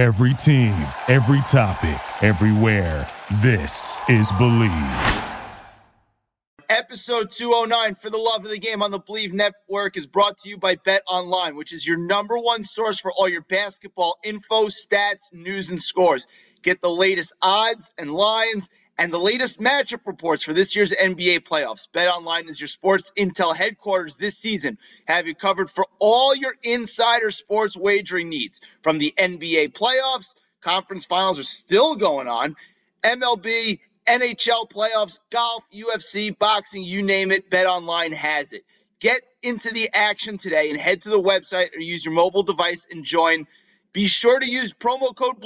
Every team, every topic, everywhere. This is Believe. Episode 209 for the love of the game on the Believe Network is brought to you by Bet Online, which is your number one source for all your basketball info, stats, news, and scores. Get the latest odds and lines and the latest matchup reports for this year's NBA playoffs. Bet Online is your sports intel headquarters this season. Have you covered for all your insider sports wagering needs from the NBA playoffs, conference finals are still going on, MLB, NHL playoffs, golf, UFC, boxing, you name it, Bet Online has it. Get into the action today and head to the website or use your mobile device and join. Be sure to use promo code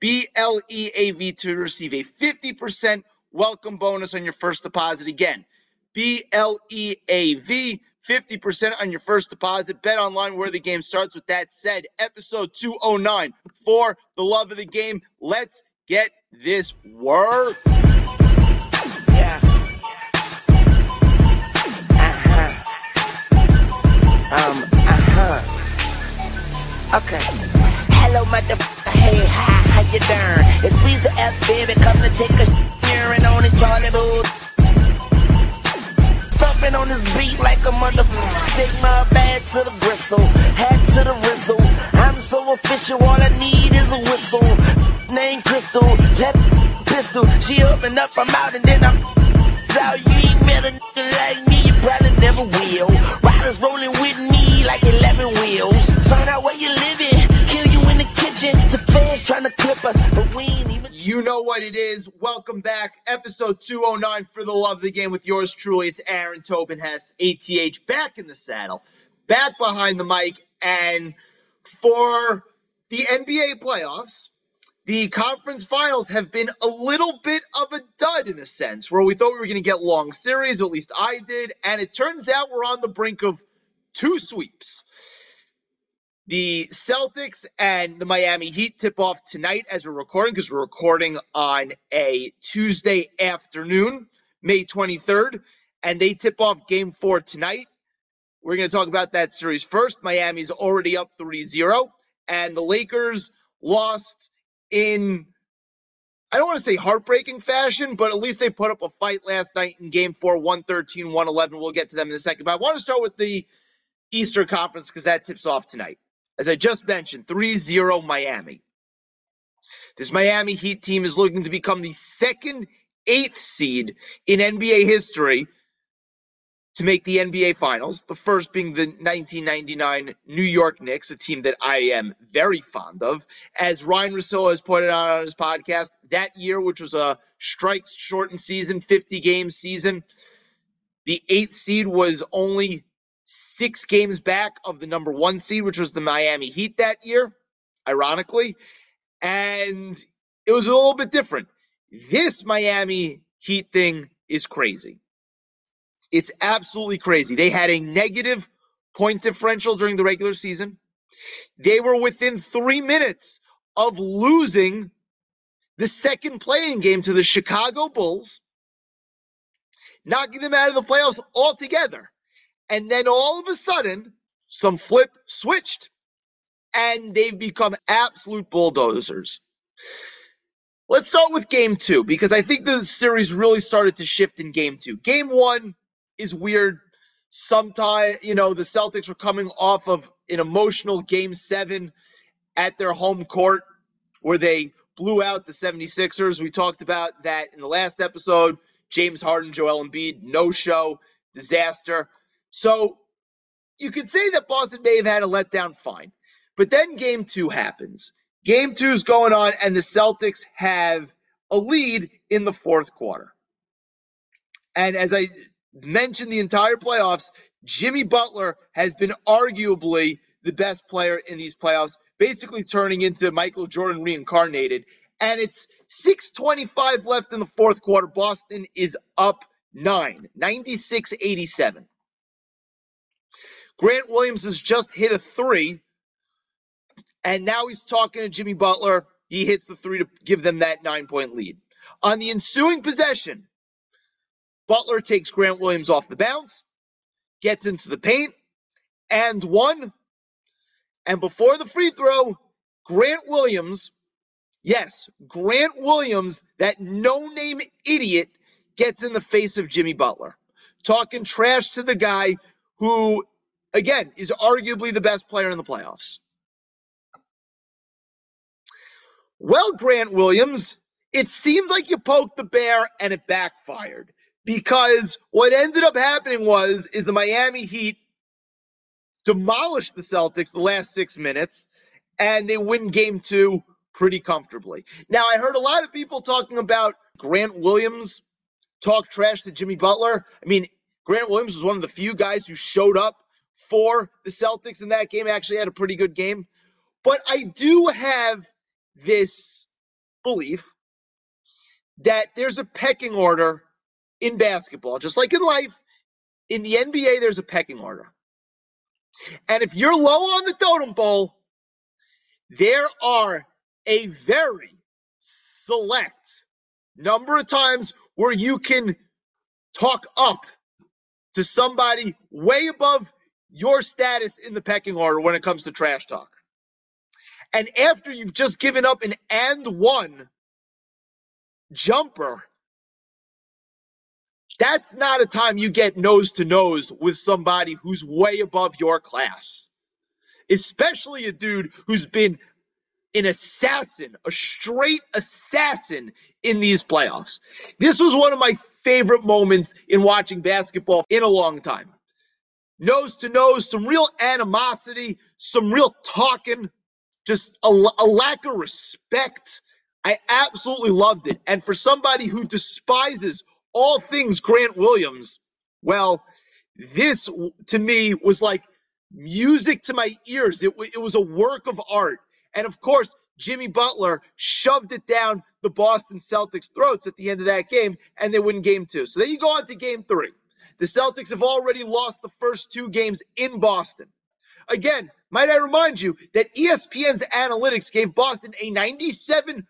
BLEAV B L E A V to receive a 50% welcome bonus on your first deposit. Again, B L E A V, 50% on your first deposit. Bet online where the game starts. With that said, episode 209 for the love of the game. Let's get this work. Yeah. Uh-huh. Um, uh-huh. Okay. Hello, motherfucker. Hey, hi, how you doing? It's Weezy F, baby. Come to take a urine on the toilet bowl. Stumping on this beat like a motherfucker. Sigma bad to the gristle, hat to the rizzle. I'm so official, all I need is a whistle. Name Crystal, left pistol. She open up, I'm out, and then I'm out. You ain't met a nigga like me, you probably never will. Riders rolling with me like 11 wheels. Find out where you living, The fans trying to clip us, but we ain't even. You know what it is. Welcome back. Episode 209 for the love of the game with yours truly. It's Aaron Tobin Hess, ATH, back in the saddle, back behind the mic. And for the NBA playoffs, the conference finals have been a little bit of a dud in a sense, where we thought we were going to get long series, or at least I did. And it turns out we're on the brink of two sweeps. The Celtics and the Miami Heat tip off tonight as we're recording because we're recording on a Tuesday afternoon, May 23rd, and they tip off game four tonight. We're going to talk about that series first. Miami's already up 3 0, and the Lakers lost in, I don't want to say heartbreaking fashion, but at least they put up a fight last night in game four, 113, 111. We'll get to them in a second. But I want to start with the Eastern Conference because that tips off tonight. As I just mentioned, 3 0 Miami. This Miami Heat team is looking to become the second eighth seed in NBA history to make the NBA Finals. The first being the 1999 New York Knicks, a team that I am very fond of. As Ryan Russillo has pointed out on his podcast, that year, which was a strikes shortened season, 50 game season, the eighth seed was only six games back of the number one seed, which was the Miami Heat that year, ironically. And it was a little bit different. This Miami Heat thing is crazy. It's absolutely crazy. They had a negative point differential during the regular season. They were within three minutes of losing the second play-in game to the Chicago Bulls, knocking them out of the playoffs altogether. And then all of a sudden, some flip switched and they've become absolute bulldozers. Let's start with game two because I think the series really started to shift in game two. Game one is weird. Sometimes, you know, the Celtics were coming off of an emotional game seven at their home court where they blew out the 76ers. We talked about that in the last episode. James Harden, Joel Embiid, no show, disaster. So you could say that Boston may have had a letdown, fine. But then game two happens. Game two is going on, and the Celtics have a lead in the fourth quarter. And as I mentioned the entire playoffs, Jimmy Butler has been arguably the best player in these playoffs, basically turning into Michael Jordan reincarnated. And it's 625 left in the fourth quarter. Boston is up nine, 96 87. Grant Williams has just hit a three, and now he's talking to Jimmy Butler. He hits the three to give them that nine point lead. On the ensuing possession, Butler takes Grant Williams off the bounce, gets into the paint, and one. And before the free throw, Grant Williams, yes, Grant Williams, that no name idiot, gets in the face of Jimmy Butler, talking trash to the guy who, again, is arguably the best player in the playoffs. Well, Grant Williams, it seemed like you poked the bear and it backfired because what ended up happening was is the Miami Heat demolished the Celtics the last six minutes and they win game two pretty comfortably. Now, I heard a lot of people talking about Grant Williams talk trash to Jimmy Butler. I mean, Grant Williams was one of the few guys who showed up for the Celtics in that game, actually had a pretty good game. But I do have this belief that there's a pecking order in basketball, just like in life. In the NBA, there's a pecking order. And if you're low on the totem pole, there are a very select number of times where you can talk up to somebody way above your status in the pecking order when it comes to trash talk. And after you've just given up an and one jumper, that's not a time you get nose to nose with somebody who's way above your class, especially a dude who's been an assassin, a straight assassin in these playoffs. This was one of my favorite moments in watching basketball in a long time. Nose to nose, some real animosity, some real talking, just a, a lack of respect. I absolutely loved it. And for somebody who despises all things Grant Williams, well, this to me was like music to my ears. It, it was a work of art. And of course, Jimmy Butler shoved it down the Boston Celtics' throats at the end of that game, and they win game two. So then you go on to game three. The Celtics have already lost the first two games in Boston. Again, might I remind you that ESPN's analytics gave Boston a 97%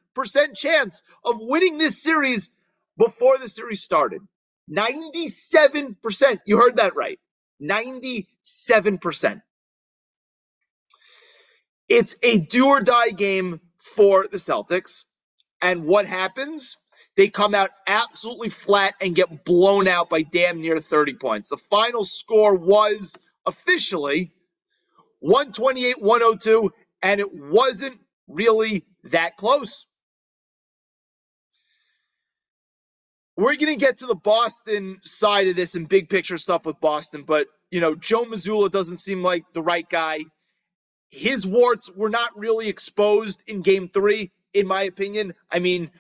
chance of winning this series before the series started. 97%. You heard that right. 97%. It's a do or die game for the Celtics. And what happens? They come out absolutely flat and get blown out by damn near 30 points. The final score was officially 128 102, and it wasn't really that close. We're going to get to the Boston side of this and big picture stuff with Boston, but you know, Joe Mazzulla doesn't seem like the right guy his warts were not really exposed in game three, in my opinion. I mean,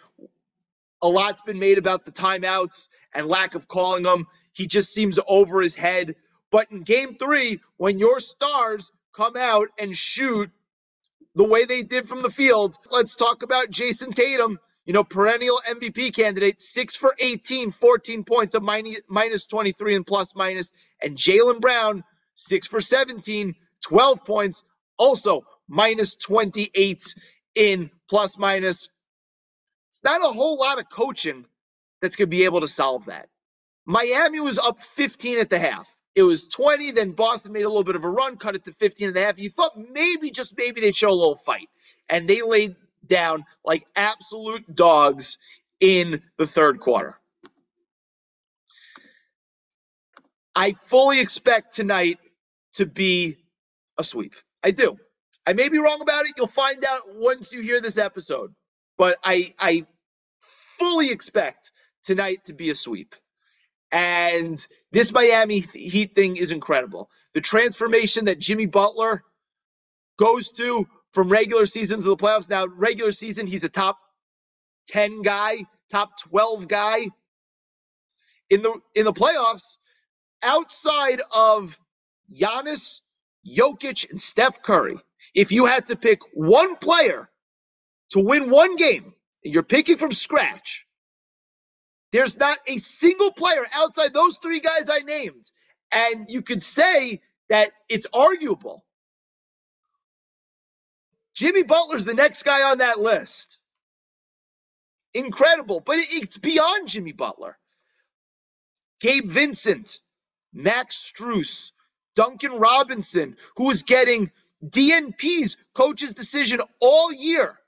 a lot's been made about the timeouts and lack of calling them. He just seems over his head. But in game three, when your stars come out and shoot the way they did from the field, let's talk about Jayson Tatum, you know, perennial MVP candidate, six for 18, 14 points, a minus, minus 23 and plus minus. And Jaylen Brown, six for 17, 12 points, also minus 28 in plus minus. It's not a whole lot of coaching that's going to be able to solve that. Miami was up 15 at the half. It was 20, then Boston made a little bit of a run, cut it to 15 and a half. You thought maybe, just maybe, they'd show a little fight. And they laid down like absolute dogs in the third quarter. I fully expect tonight to be a sweep. I do. I may be wrong about it. You'll find out once you hear this episode. But I I fully expect tonight to be a sweep. And this Miami Heat thing is incredible. The transformation that Jimmy Butler goes to from regular season to the playoffs. Now, regular season, he's a top 10 guy, top 12 guy. In the in the playoffs, outside of Giannis Jokic, and Steph Curry, if you had to pick one player to win one game, and you're picking from scratch, there's not a single player outside those three guys I named. And you could say that it's arguable. Jimmy Butler's the next guy on that list. Incredible, but it's beyond Jimmy Butler. Gabe Vincent, Max Strus, Duncan Robinson, who was getting DNP's coach's decision all year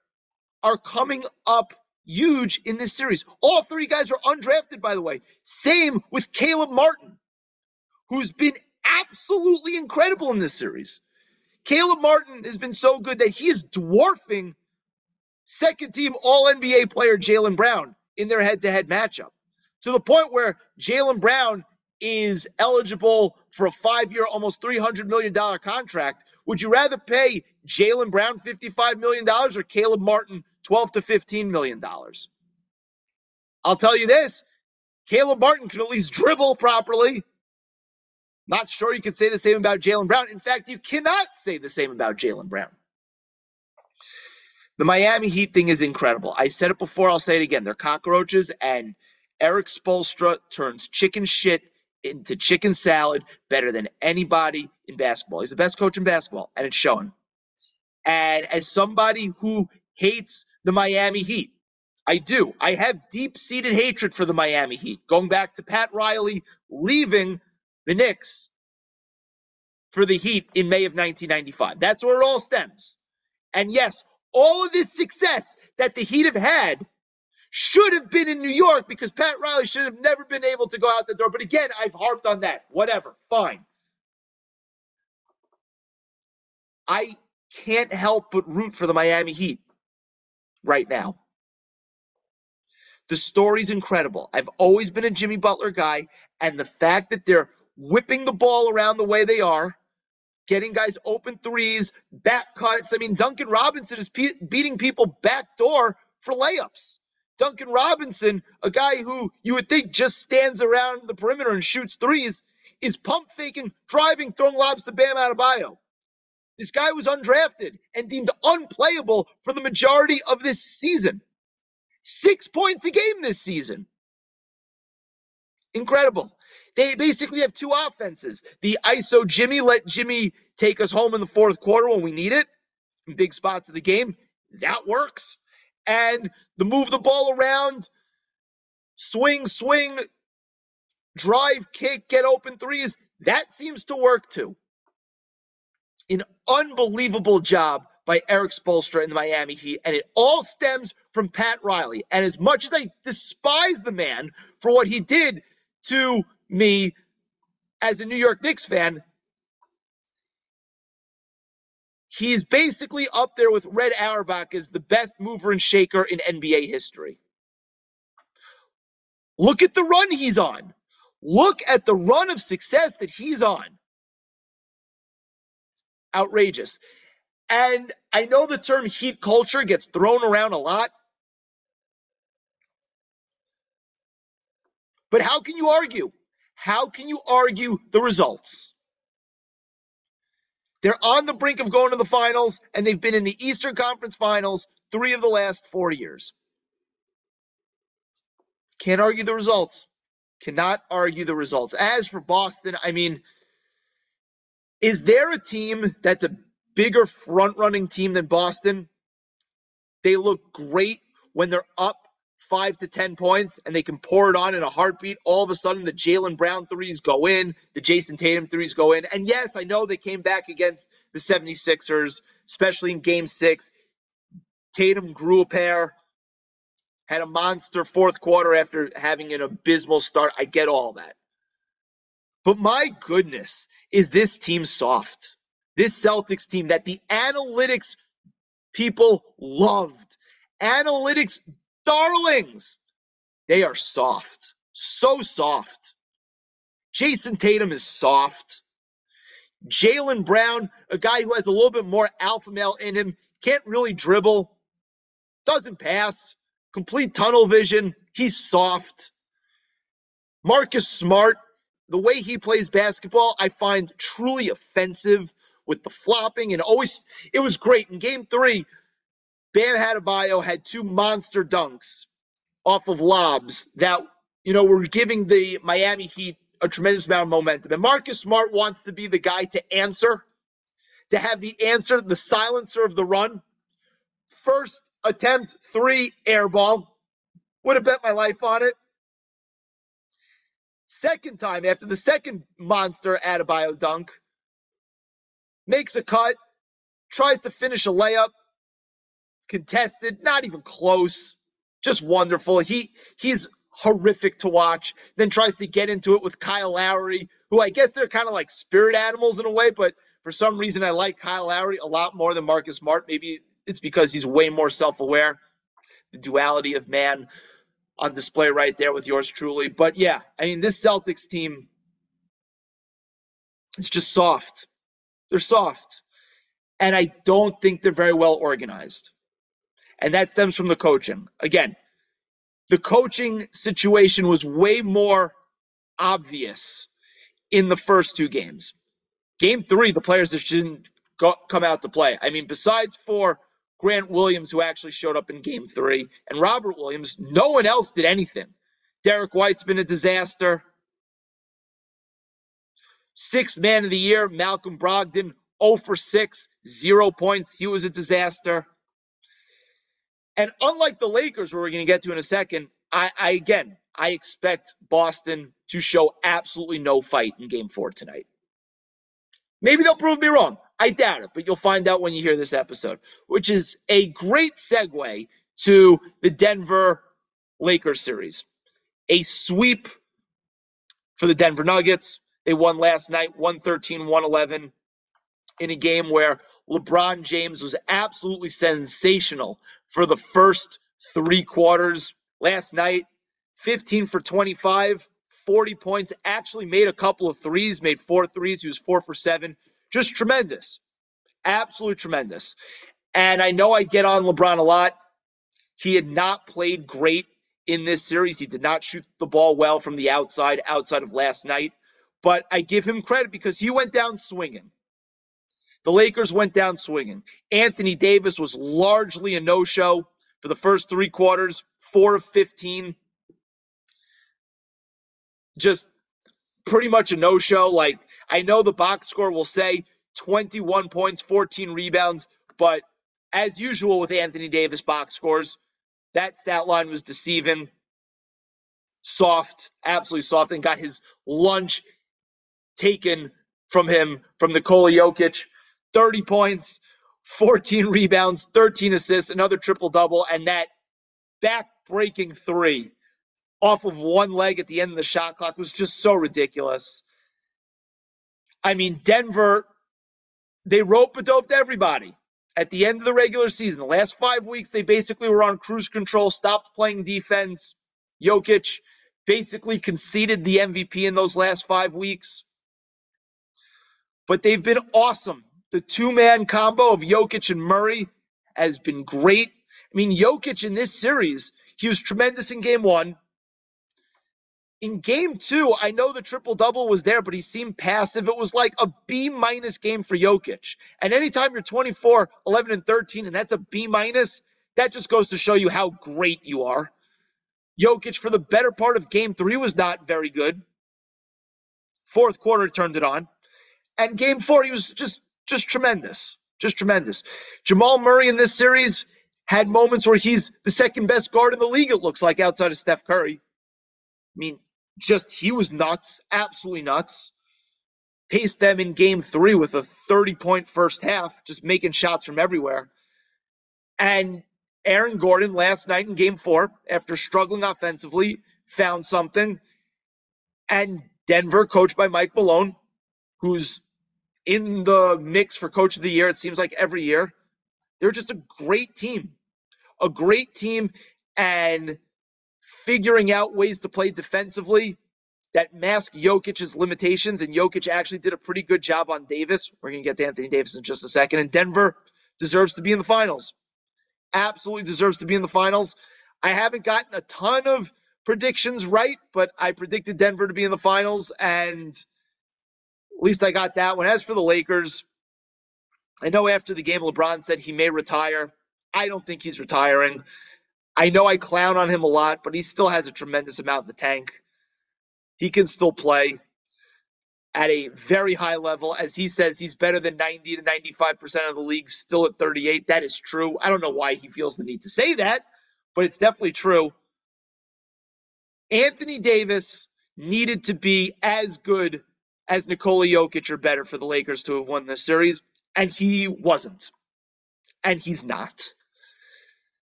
are coming up huge in this series. All three guys are undrafted, by the way. Same with Caleb Martin, who's been absolutely incredible in this series. Caleb Martin has been so good that he is dwarfing second team All NBA player Jaylen Brown in their head to head matchup to the point where Jaylen Brown is eligible for a five year, almost $300 million contract. Would you rather pay Jaylen Brown $55 million or Caleb Martin 12 to $15 million? I'll tell you this Caleb Martin can at least dribble properly. Not sure you could say the same about Jaylen Brown. In fact, you cannot say the same about Jaylen Brown. The Miami Heat thing is incredible. I said it before, I'll say it again. They're cockroaches, and Erik Spoelstra turns chicken shit into chicken salad better than anybody in basketball. He's the best coach in basketball, and it's showing. And as somebody who hates the Miami Heat, I do. I have deep seated hatred for the Miami Heat, going back to Pat Riley leaving the Knicks for the Heat in May of 1995. That's where it all stems. And yes, all of this success that the Heat have had should have been in New York because Pat Riley should have never been able to go out the door. But again, I've harped on that. Whatever, fine. I can't help but root for the Miami Heat right now. The story's incredible. I've always been a Jimmy Butler guy, and the fact that they're whipping the ball around the way they are, getting guys open threes, back cuts. I mean, Duncan Robinson is pe- beating people back door for layups. Duncan Robinson, a guy who you would think just stands around the perimeter and shoots threes, is pump faking, driving, throwing lobs to Bam Adebayo. This guy was undrafted and deemed unplayable for the majority of this season. Six points a game this season. Incredible. They basically have two offenses. The ISO Jimmy, let Jimmy take us home in the fourth quarter when we need it in big spots of the game. That works. And the move the ball around, swing, swing, drive, kick, get open threes, that seems to work too. An unbelievable job by Erik Spoelstra in the Miami Heat, and it all stems from Pat Riley. And as much as I despise the man for what he did to me as a New York Knicks fan, he's basically up there with Red Auerbach as the best mover and shaker in NBA history. Look at the run he's on. Look at the run of success that he's on. Outrageous. And I know the term heat culture gets thrown around a lot. But how can you argue? How can you argue the results? They're on the brink of going to the finals, and they've been in the Eastern Conference Finals three of the last four years. Can't argue the results. Cannot argue the results. As for Boston, I mean, is there a team that's a bigger front running team than Boston? They look great when they're up five to 10 points and they can pour it on in a heartbeat. All of a sudden, the Jaylen Brown threes go in, the Jayson Tatum threes go in. And yes, I know they came back against the 76ers, especially in game six. Tatum grew a pair, had a monster fourth quarter after having an abysmal start. I get all that. But my goodness, is this team soft? This Celtics team that the analytics people loved. Analytics darlings. They are soft, so soft. Jayson Tatum is soft. Jaylen Brown, a guy who has a little bit more alpha male in him, can't really dribble, doesn't pass, complete tunnel vision. He's soft. Marcus Smart, the way he plays basketball, I find truly offensive with the flopping and always, it was great. In game three, Bam Adebayo had two monster dunks off of lobs that, you know, were giving the Miami Heat a tremendous amount of momentum. And Marcus Smart wants to be the guy to answer, to have the answer, the silencer of the run. First attempt, three air ball. Would have bet my life on it. Second time, after the second monster Adebayo dunk, makes a cut, tries to finish a layup, contested, not even close, just wonderful. He he's horrific to watch. Then tries to get into it with Kyle Lowry, who I guess they're kind of like spirit animals in a way, but for some reason I like Kyle Lowry a lot more than Marcus Smart. Maybe it's because he's way more self-aware. The duality of man on display right there with yours truly. But yeah, I mean this Celtics team it's just soft. They're soft. And I don't think they're very well organized. And that stems from the coaching. Again, the coaching situation was way more obvious in the first two games. Game three, the players that didn't go, come out to play. I mean, besides for Grant Williams, who actually showed up in game three, and Robert Williams, no one else did anything. Derrick White's been a disaster. Sixth man of the year, Malcolm Brogdon, 0 for 6, zero points. He was a disaster. And unlike the Lakers, where we're going to get to in a second, I, I again, I expect Boston to show absolutely no fight in game four tonight. Maybe they'll prove me wrong. I doubt it, but you'll find out when you hear this episode, which is a great segue to the Denver Lakers series. A sweep for the Denver Nuggets. They won last night, 113 111, in a game where LeBron James was absolutely sensational for the first three quarters last night. 15 for 25, 40 points, actually made a couple of threes, made four threes. He was four for seven. Just tremendous. Absolutely tremendous. And I know I get on LeBron a lot. He had not played great in this series. He did not shoot the ball well from the outside, outside of last night but I give him credit because he went down swinging. The Lakers went down swinging. Anthony Davis was largely a no show for the first three quarters, four of 15. Just pretty much a no show. Like, I know the box score will say 21 points, 14 rebounds, but as usual with Anthony Davis box scores, that stat line was deceiving. Soft, absolutely soft, and got his lunch taken from him from Nikola Jokic. 30 points, 14 rebounds, 13 assists, another triple double, and that back breaking three off of one leg at the end of the shot clock was just so ridiculous. I mean, Denver, they rope a doped everybody at the end of the regular season. The last five weeks, they basically were on cruise control, stopped playing defense. Jokic basically conceded the MVP in those last five weeks but they've been awesome. The two man combo of Jokic and Murray has been great. I mean, Jokic in this series, he was tremendous in game one. In game two, I know the triple double was there, but he seemed passive. It was like a B minus game for Jokic. And anytime you're 24, 11, and 13, and that's a B minus, that just goes to show you how great you are. Jokic, for the better part of game three, was not very good. Fourth quarter turned it on. And game four, he was just just tremendous. Just tremendous. Jamal Murray in this series had moments where he's the second best guard in the league, it looks like, outside of Steph Curry. I mean, just he was nuts, absolutely nuts. Paced them in game three with a 30 point first half, just making shots from everywhere. And Aaron Gordon last night in game four, after struggling offensively, found something. And Denver, coached by Mike Malone, who's in the mix for coach of the year, it seems like every year. They're just a great team. A great team and figuring out ways to play defensively that mask Jokic's limitations. And Jokic actually did a pretty good job on Davis. We're going to get to Anthony Davis in just a second. And Denver deserves to be in the finals. Absolutely deserves to be in the finals. I haven't gotten a ton of predictions right, but I predicted Denver to be in the finals. And at least I got that one. As for the Lakers, I know after the game, LeBron said he may retire. I don't think he's retiring. I know I clown on him a lot, but he still has a tremendous amount in the tank. He can still play at a very high level. As he says, he's better than 90 to 95% of the league, still at 38. That is true. I don't know why he feels the need to say that, but it's definitely true. Anthony Davis needed to be as good as Nikola Jokic or better for the Lakers to have won this series, and he wasn't. And he's not.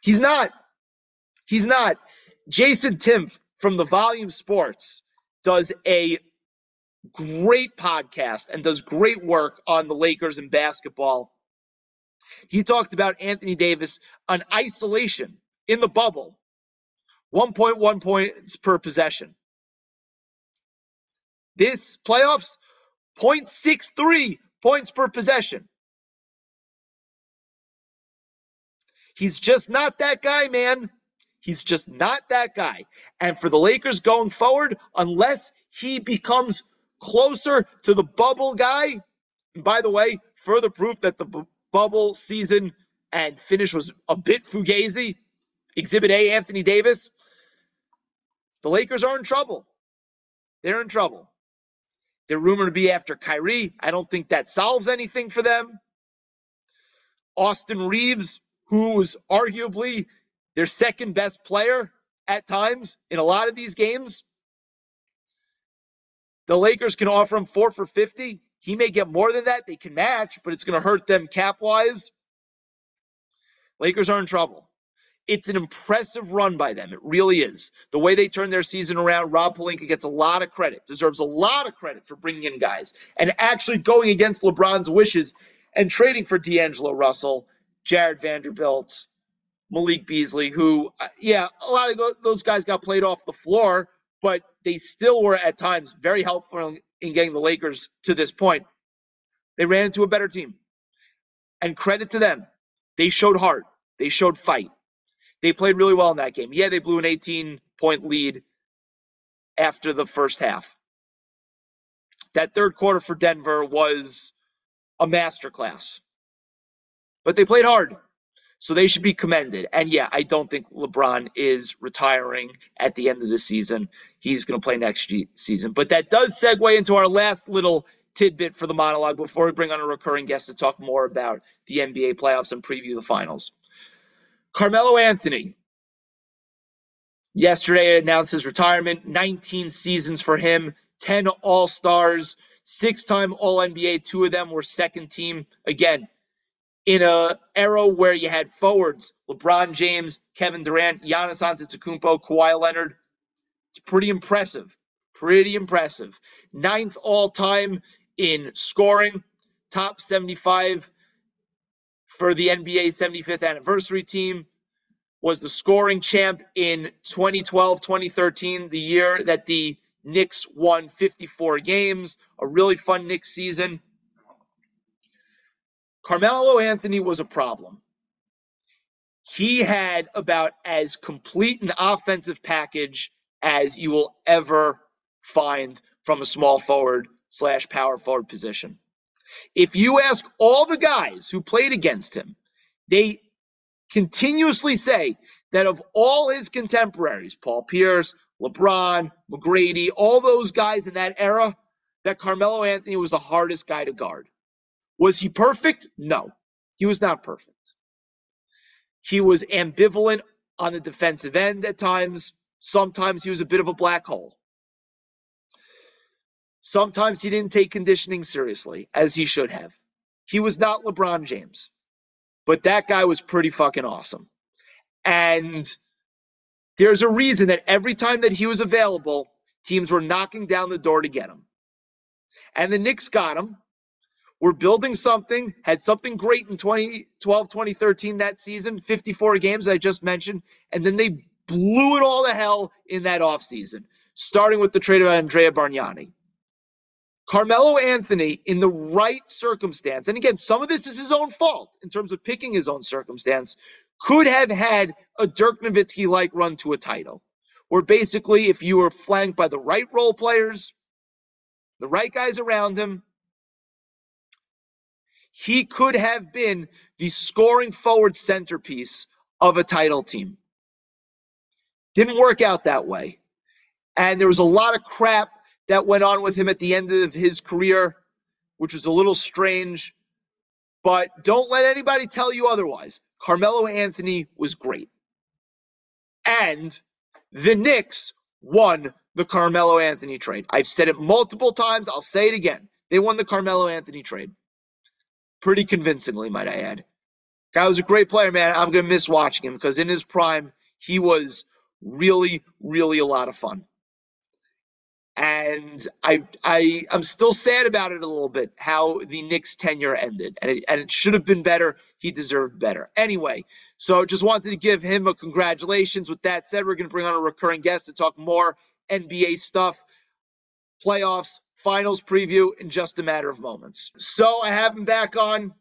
He's not. He's not. Jason Timpf from the Volume Sports does a great podcast and does great work on the Lakers and basketball. He talked about Anthony Davis on isolation in the bubble, 1.1 points per possession. This playoffs, 0.63 points per possession. He's just not that guy, man. He's just not that guy. And for the Lakers going forward, unless he becomes closer to the bubble guy, and by the way, further proof that the bu- bubble season and finish was a bit fugazi. Exhibit A, Anthony Davis. The Lakers are in trouble. They're in trouble. They're rumored to be after Kyrie. I don't think that solves anything for them. Austin Reaves, who was arguably their second best player at times in a lot of these games. The Lakers can offer him four for 50. He may get more than that. They can match, but it's going to hurt them cap wise. Lakers are in trouble. It's an impressive run by them. It really is. The way they turned their season around, Rob Pelinka gets a lot of credit, deserves a lot of credit for bringing in guys and actually going against LeBron's wishes and trading for D'Angelo Russell, Jarred Vanderbilt, Malik Beasley, who, uh, yeah, a lot of those guys got played off the floor, but they still were at times very helpful in getting the Lakers to this point. They ran into a better team. And credit to them. They showed heart. They showed fight. They played really well in that game. Yeah, they blew an 18 point lead after the first half. That third quarter for Denver was a masterclass. But they played hard. So they should be commended. And yeah, I don't think LeBron is retiring at the end of the season. He's going to play next season. But that does segue into our last little tidbit for the monologue before we bring on a recurring guest to talk more about the NBA playoffs and preview the finals. Carmelo Anthony yesterday announced his retirement, 19 seasons for him, 10 All Stars, six time All NBA. Two of them were second team. Again, in a era where you had forwards, LeBron James, Kevin Durant, Giannis Antetokounmpo, Kawhi Leonard. It's pretty impressive. Pretty impressive. Ninth all time in scoring, top 75 for the NBA 75th anniversary team. Was the scoring champ in 2012 2013, the year that the Knicks won 54 games. A really fun Knicks season. Carmelo Anthony was a problem. He had about as complete an offensive package as you will ever find from a small forward slash power forward position. If you ask all the guys who played against him, they continuously say that of all his contemporaries, Paul Pierce, LeBron, McGrady, all those guys in that era, that Carmelo Anthony was the hardest guy to guard. Was he perfect? No, he was not perfect. He was ambivalent on the defensive end at times. Sometimes he was a bit of a black hole. Sometimes he didn't take conditioning seriously, as he should have. He was not LeBron James, but that guy was pretty fucking awesome. And there's a reason that every time that he was available, teams were knocking down the door to get him. And the Knicks got him we're building something, had something great in 2012, 2013 that season, 54 games I just mentioned, and then they blew it all to hell in that offseason, starting with the trade of Andrea Bargnani. Carmelo Anthony, in the right circumstance, and again, some of this is his own fault in terms of picking his own circumstance, could have had a Dirk Nowitzki like run to a title, where basically, if you were flanked by the right role players, the right guys around him, he could have been the scoring forward centerpiece of a title team. Didn't work out that way. And there was a lot of crap that went on with him at the end of his career, which was a little strange. But don't let anybody tell you otherwise. Carmelo Anthony was great. And the Knicks won the Carmelo Anthony trade. I've said it multiple times. I'll say it again. They won the Carmelo Anthony trade. pretty convincingly, might I add. Guy was a great player, man. I'm gonna miss watching him because in his prime, he was really, really a lot of fun. And I, I, I'm still sad about it a little bit how the Knicks tenure ended, and it, and it should have been better. He deserved better. Anyway, so just wanted to give him a congratulations. With that said, we're going to bring on a recurring guest to talk more NBA stuff, playoffs, finals preview in just a matter of moments. So I have him back on.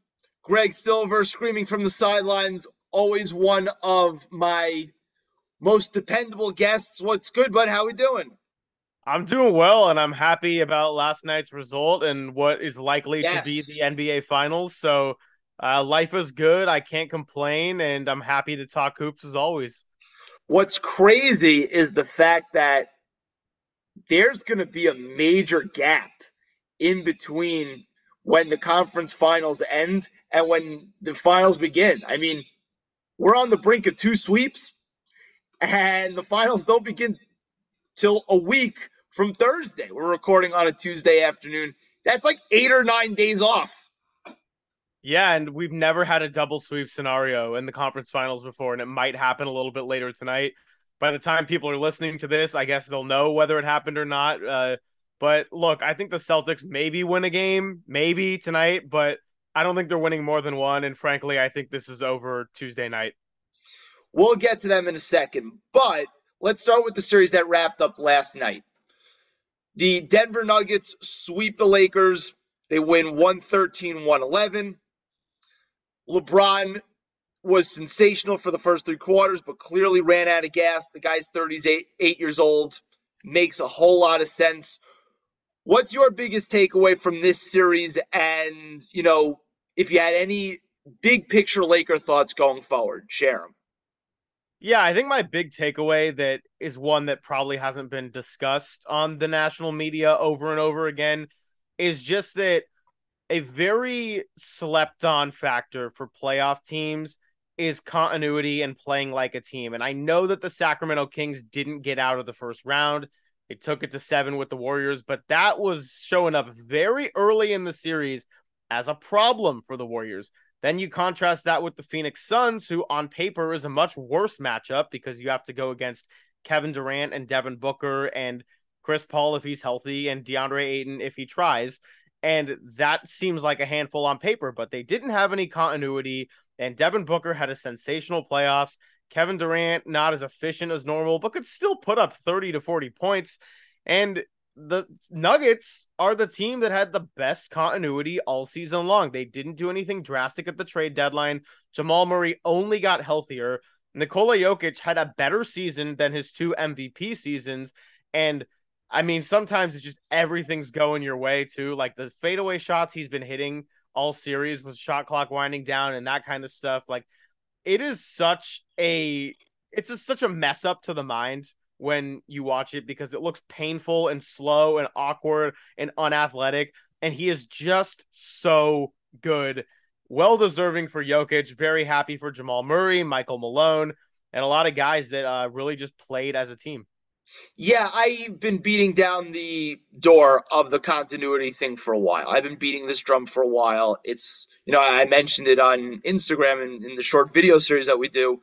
Greg Silver screaming from the sidelines, always one of my most dependable guests. What's good, bud? How are we doing? I'm doing well, and I'm happy about last night's result and what is likely Yes. to be the NBA Finals. So, uh, life is good. I can't complain, and I'm happy to talk hoops as always. What's crazy is the fact that there's going to be a major gap in between when the conference finals end and when the finals begin. I mean, we're on the brink of two sweeps, and the finals don't begin till a week from Thursday. We're recording on a Tuesday afternoon. That's like eight or nine days off. Yeah, and we've never had a double sweep scenario in the conference finals before, and it might happen a little bit later tonight. By the time people are listening to this, I guess they'll know whether it happened or not. Uh, but look, I think the Celtics maybe win a game, maybe tonight, but I don't think they're winning more than one. And frankly, I think this is over Tuesday night. We'll get to them in a second, but let's start with the series that wrapped up last night. The Denver Nuggets sweep the Lakers. They win 113 111. LeBron was sensational for the first three quarters, but clearly ran out of gas. The guy's 38 eight years old. Makes a whole lot of sense. What's your biggest takeaway from this series? And, you know, if you had any big picture Laker thoughts going forward, share them. Yeah, I think my big takeaway that is one that probably hasn't been discussed on the national media over and over again is just that a very slept on factor for playoff teams is continuity and playing like a team. And I know that the Sacramento Kings didn't get out of the first round. They took it to seven with the Warriors, but that was showing up very early in the series as a problem for the Warriors. Then you contrast that with the Phoenix Suns, who on paper is a much worse matchup because you have to go against Kevin Durant and Devin Booker and Chris Paul if he's healthy and DeAndre Ayton if he tries. And that seems like a handful on paper, but they didn't have any continuity. And Devin Booker had a sensational playoffs. Kevin Durant, not as efficient as normal, but could still put up 30 to 40 points. And the Nuggets are the team that had the best continuity all season long. They didn't do anything drastic at the trade deadline. Jamal Murray only got healthier. Nikola Jokic had a better season than his two MVP seasons. And I mean, sometimes it's just everything's going your way too. Like the fadeaway shots he's been hitting all series with shot clock winding down and that kind of stuff. Like it is such a it's a, such a mess up to the mind when you watch it because it looks painful and slow and awkward and unathletic. And he is just so good. Well deserving for Jokic. Very happy for Jamal Murray, Michael Malone, and a lot of guys that uh, really just played as a team. Yeah, I've been beating down the door of the continuity thing for a while. I've been beating this drum for a while. It's, you know, I mentioned it on Instagram and in the short video series that we do.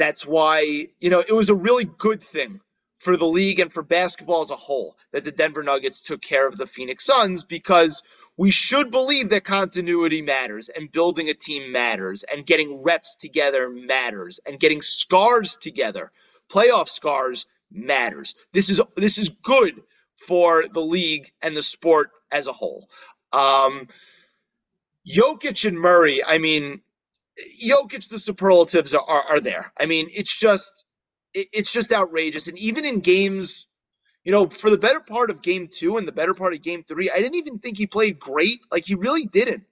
That's why, you know, it was a really good thing for the league and for basketball as a whole that the Denver Nuggets took care of the Phoenix Suns because we should believe that continuity matters and building a team matters and getting reps together matters and getting scars together, playoff scars matters. This is this is good for the league and the sport as a whole. Um, Jokic and Murray, I mean, Jokic, the superlatives are, are, are there. I mean, it's just it, it's just outrageous. And even in games, you know, for the better part of game two and the better part of game three, I didn't even think he played great. Like he really didn't.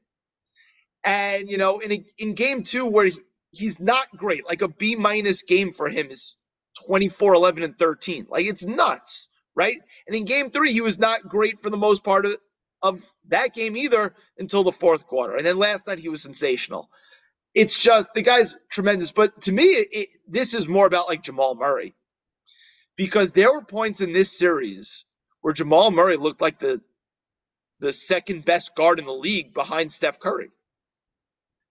And you know, in a, in game two where he, he's not great, like a B minus game for him is 24, 11, and 13. Like it's nuts, right? And in game three, he was not great for the most part of, of that game either until the fourth quarter. And then last night, he was sensational. It's just the guy's tremendous. But to me, it, this is more about like Jamal Murray because there were points in this series where Jamal Murray looked like the the second best guard in the league behind Steph Curry.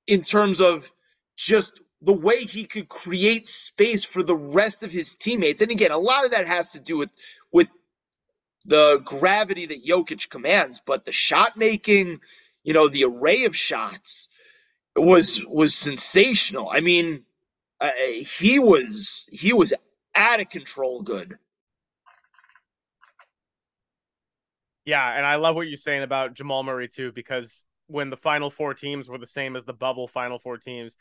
in terms of just the way he could create space for the rest of his teammates. And again, a lot of that has to do with with the gravity that Jokic commands, but the shot making, you know, the array of shots was was sensational. I mean, uh, he was he was out of control good. Yeah, and I love what you're saying about Jamal Murray too, because when the final four teams were the same as the bubble final four teams,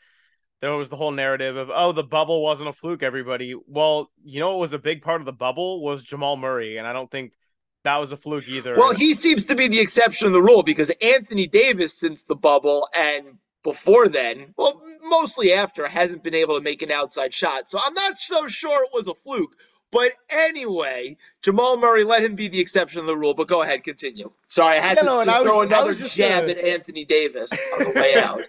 there was the whole narrative of oh the bubble wasn't a fluke everybody well you know what was a big part of the bubble was jamal murray and i don't think that was a fluke either well he seems to be the exception of the rule because anthony davis since the bubble and before then well mostly after hasn't been able to make an outside shot so i'm not so sure it was a fluke but anyway, Jamal Murray let him be the exception of the rule. But go ahead, continue. Sorry, I had yeah, to no, just throw was, another jab gonna... at Anthony Davis on the way out.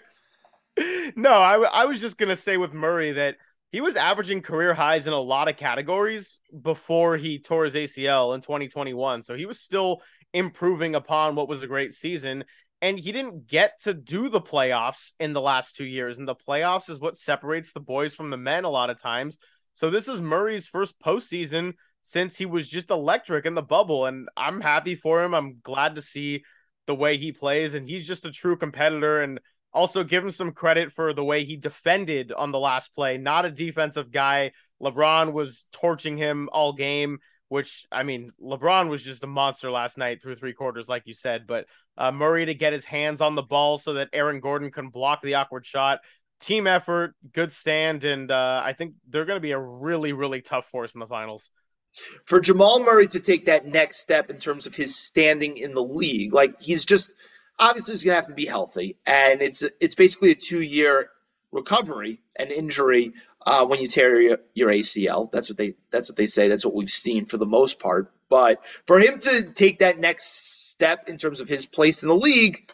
no, I, I was just gonna say with Murray that he was averaging career highs in a lot of categories before he tore his ACL in 2021. So he was still improving upon what was a great season. And he didn't get to do the playoffs in the last two years. And the playoffs is what separates the boys from the men a lot of times. So this is Murray's first postseason since he was just electric in the bubble. And I'm happy for him. I'm glad to see the way he plays. And he's just a true competitor. And also give him some credit for the way he defended on the last play. Not a defensive guy. LeBron was torching him all game, which I mean, LeBron was just a monster last night through three quarters, like you said. But uh, Murray to get his hands on the ball so that Aaron Gordon can block the awkward shot team effort, good stand, and uh, I think they're going to be a really, really tough force in the finals. For Jamal Murray to take that next step in terms of his standing in the league, like he's just obviously he's going to have to be healthy, and it's it's basically a two year recovery and injury uh, when you tear your, your ACL. That's what they that's what they say. That's what we've seen for the most part. But for him to take that next step in terms of his place in the league,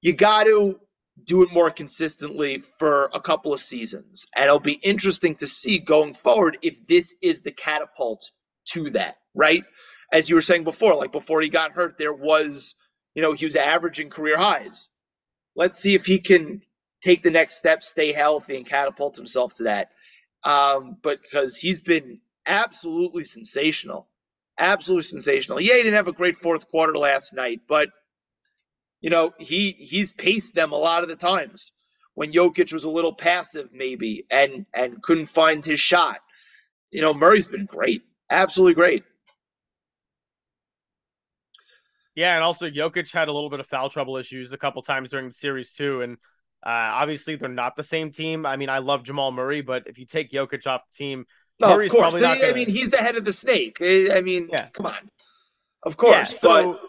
you got to do it more consistently for a couple of seasons. And it'll be interesting to see going forward if this is the catapult to that, right? As you were saying before, like before he got hurt, there was, you know, he was averaging career highs. Let's see if he can take the next step, stay healthy, and catapult himself to that. Um, but because he's been absolutely sensational, absolutely sensational. Yeah, he didn't have a great fourth quarter last night, but you know, he he's paced them a lot of the times when Jokic was a little passive, maybe, and and couldn't find his shot. You know, Murray's been great, absolutely great. Yeah, and also Jokic had a little bit of foul trouble issues a couple times during the series too, and uh, obviously they're not the same team. I mean, I love Jamal Murray, but if you take Jokic off the team, no, Murray's of course. Gonna... I mean, he's the head of the snake. I mean, yeah. come on. Of course, yeah, so, but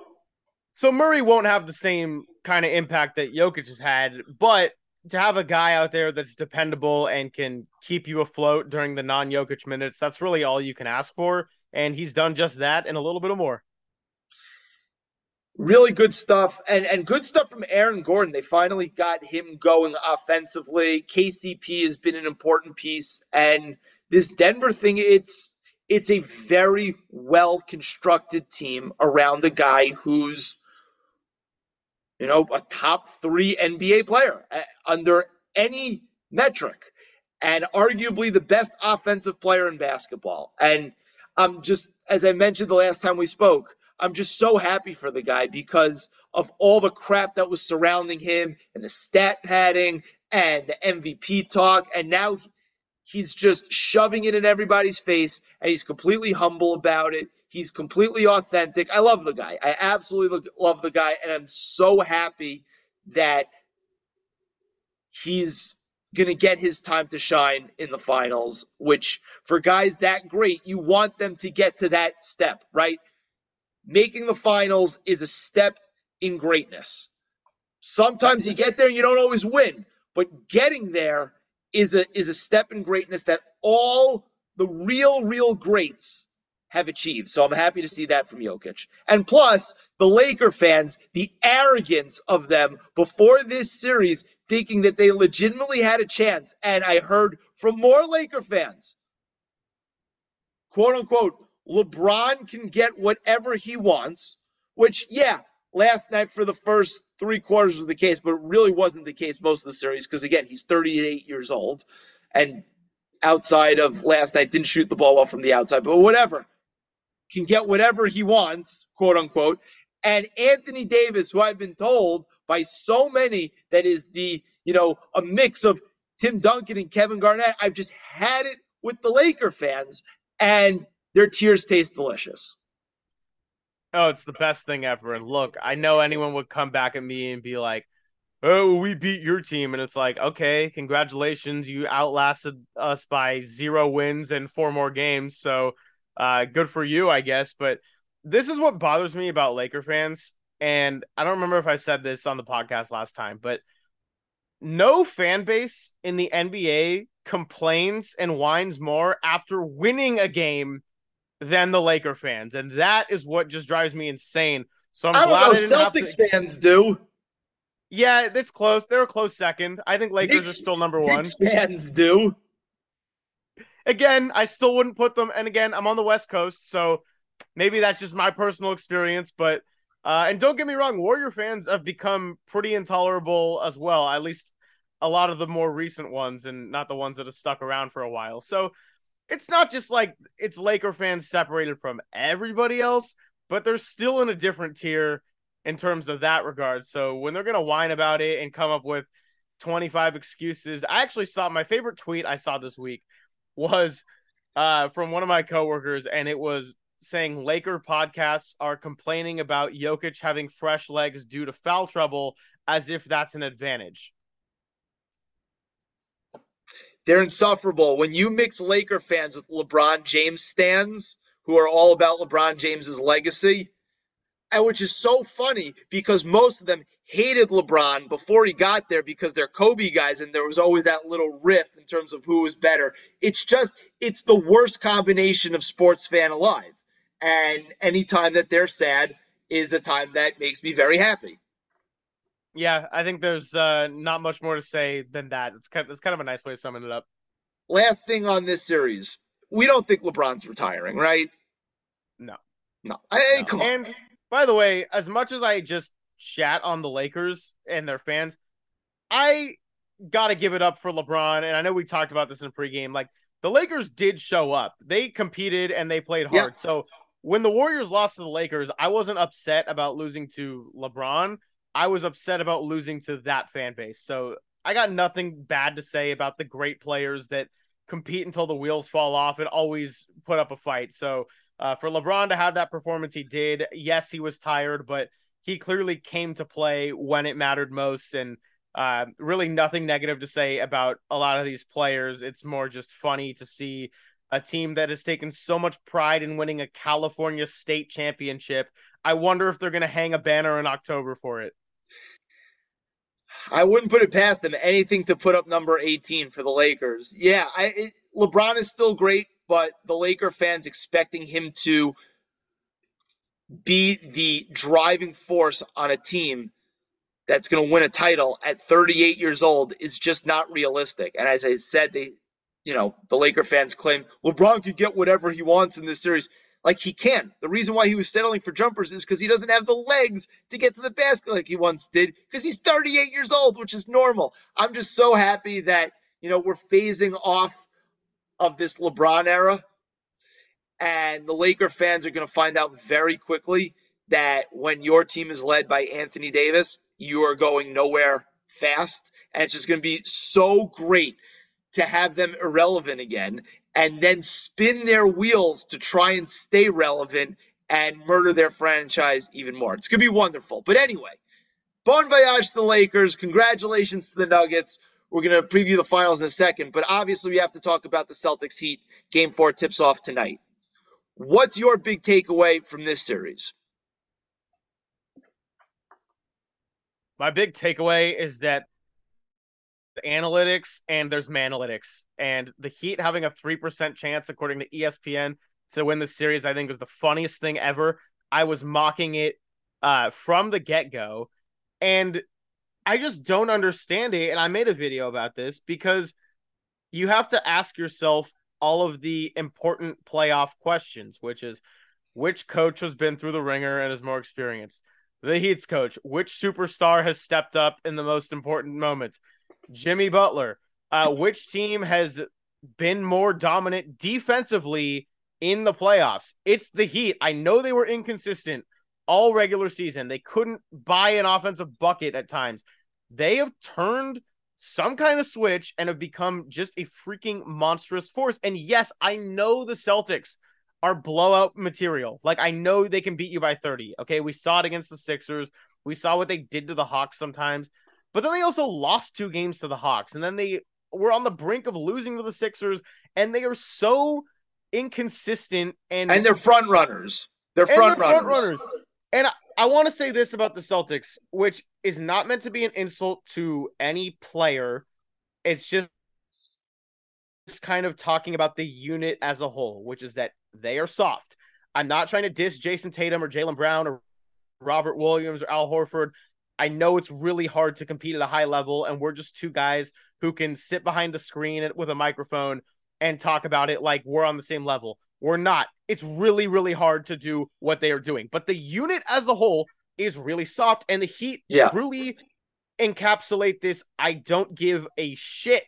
so Murray won't have the same kind of impact that Jokic has had, but to have a guy out there that's dependable and can keep you afloat during the non Jokic minutes, that's really all you can ask for. And he's done just that and a little bit more. Really good stuff. And and good stuff from Aaron Gordon. They finally got him going offensively. KCP has been an important piece. And this Denver thing, it's it's a very well constructed team around a guy who's you know, a top three NBA player uh, under any metric, and arguably the best offensive player in basketball. And I'm just, as I mentioned the last time we spoke, I'm just so happy for the guy because of all the crap that was surrounding him and the stat padding and the MVP talk. And now he's just shoving it in everybody's face and he's completely humble about it. He's completely authentic. I love the guy. I absolutely love the guy. And I'm so happy that he's going to get his time to shine in the finals, which for guys that great, you want them to get to that step, right? Making the finals is a step in greatness. Sometimes you get there and you don't always win, but getting there is a is a step in greatness that all the real real greats have achieved. So I'm happy to see that from Jokic. And plus, the Laker fans, the arrogance of them before this series, thinking that they legitimately had a chance. And I heard from more Laker fans, quote unquote, LeBron can get whatever he wants, which, yeah, last night for the first three quarters was the case, but it really wasn't the case most of the series because again, he's 38 years old, and outside of last night didn't shoot the ball well from the outside, but whatever. Can get whatever he wants, quote unquote. And Anthony Davis, who I've been told by so many that is the, you know, a mix of Tim Duncan and Kevin Garnett. I've just had it with the Laker fans, and their tears taste delicious. Oh, it's the best thing ever. And look, I know anyone would come back at me and be like, oh, we beat your team. And it's like, okay, congratulations. You outlasted us by zero wins and four more games. So uh, good for you, I guess. But this is what bothers me about Laker fans. And I don't remember if I said this on the podcast last time, but no fan base in the NBA complains and whines more after winning a game than the Laker fans, and that is what just drives me insane. So I'm I glad don't I know. Celtics to... fans do. Yeah, it's close. They're a close second. I think Lakers Knicks, are still number one. Knicks fans do. Again, I still wouldn't put them. And again, I'm on the West Coast, so maybe that's just my personal experience. But uh, and don't get me wrong, Warrior fans have become pretty intolerable as well. At least a lot of the more recent ones, and not the ones that have stuck around for a while. So it's not just like it's Laker fans separated from everybody else, but they're still in a different tier in terms of that regard. So when they're gonna whine about it and come up with 25 excuses, I actually saw my favorite tweet I saw this week was uh, from one of my coworkers, and it was saying Laker podcasts are complaining about Jokic having fresh legs due to foul trouble as if that's an advantage. They're insufferable. When you mix Laker fans with LeBron James stands, who are all about LeBron James's legacy, and which is so funny because most of them hated LeBron before he got there because they're Kobe guys, and there was always that little riff in terms of who was better. It's just, it's the worst combination of sports fan alive. And anytime that they're sad is a time that makes me very happy. Yeah, I think there's uh, not much more to say than that. It's kind of, it's kind of a nice way of summing it up. Last thing on this series, we don't think LeBron's retiring, right? No, no. Hey, no. come on. And by the way, as much as I just chat on the Lakers and their fans, I got to give it up for LeBron. And I know we talked about this in pregame. Like the Lakers did show up, they competed and they played hard. Yeah. So when the Warriors lost to the Lakers, I wasn't upset about losing to LeBron. I was upset about losing to that fan base. So I got nothing bad to say about the great players that compete until the wheels fall off and always put up a fight. So uh, for LeBron to have that performance he did, yes, he was tired, but he clearly came to play when it mattered most. And uh, really nothing negative to say about a lot of these players. It's more just funny to see a team that has taken so much pride in winning a California state championship. I wonder if they're going to hang a banner in October for it. I wouldn't put it past them anything to put up number 18 for the Lakers. Yeah, I, it, LeBron is still great, but the Laker fans expecting him to be the driving force on a team that's going to win a title at 38 years old is just not realistic. And as I said, they, you know, the Laker fans claim LeBron could get whatever he wants in this series like he can. The reason why he was settling for jumpers is because he doesn't have the legs to get to the basket like he once did because he's 38 years old, which is normal. I'm just so happy that, you know, we're phasing off of this LeBron era. And the Laker fans are going to find out very quickly that when your team is led by Anthony Davis, you are going nowhere fast. And it's just going to be so great to have them irrelevant again and then spin their wheels to try and stay relevant and murder their franchise even more. It's going to be wonderful. But anyway, bon voyage to the Lakers. Congratulations to the Nuggets. We're going to preview the finals in a second, but obviously we have to talk about the Celtics Heat. Game four tips off tonight. What's your big takeaway from this series? My big takeaway is that analytics and there's manalytics. And the Heat having a 3% chance, according to ESPN, to win the series, I think was the funniest thing ever. I was mocking it uh, from the get go. And I just don't understand it. And I made a video about this because you have to ask yourself all of the important playoff questions, which is which coach has been through the ringer and is more experienced? The Heat's coach. Which superstar has stepped up in the most important moments? Jimmy Butler. Uh, which team has been more dominant defensively in the playoffs? It's the Heat. I know they were inconsistent all regular season. They couldn't buy an offensive bucket at times. They have turned some kind of switch and have become just a freaking monstrous force. And yes, I know the Celtics are blowout material. Like I know they can beat you by 30. Okay. We saw it against the Sixers. We saw what they did to the Hawks sometimes. But then they also lost two games to the Hawks. And then they were on the brink of losing to the Sixers. And they are so inconsistent and And they're front runners. They're front, they're runners. front runners. And I, I want to say this about the Celtics, which is not meant to be an insult to any player. It's just kind of talking about the unit as a whole, which is that they are soft. I'm not trying to diss Jayson Tatum or Jaylen Brown or Robert Williams or Al Horford. I know it's really hard to compete at a high level, and we're just two guys who can sit behind the screen with a microphone and talk about it like we're on the same level. We're not. It's really, really hard to do what they are doing. But the unit as a whole is really soft, and the Heat Yeah. truly encapsulate this I don't give a shit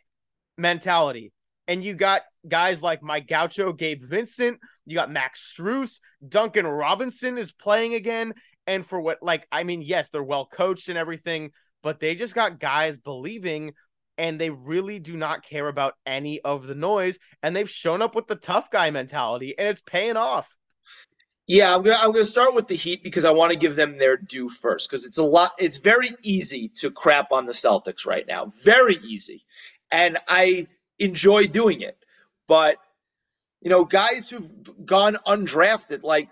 mentality. And you got guys like Mike Gaucho, Gabe Vincent, you got Max Strus, Duncan Robinson is playing again. And for what, like, I mean, yes, they're well coached and everything, but they just got guys believing and they really do not care about any of the noise. And they've shown up with the tough guy mentality and it's paying off. Yeah, I'm gonna I'm gonna start with the Heat because I want to give them their due first because it's a lot. It's very easy to crap on the Celtics right now, very easy, and I enjoy doing it. But you know, guys who've gone undrafted, like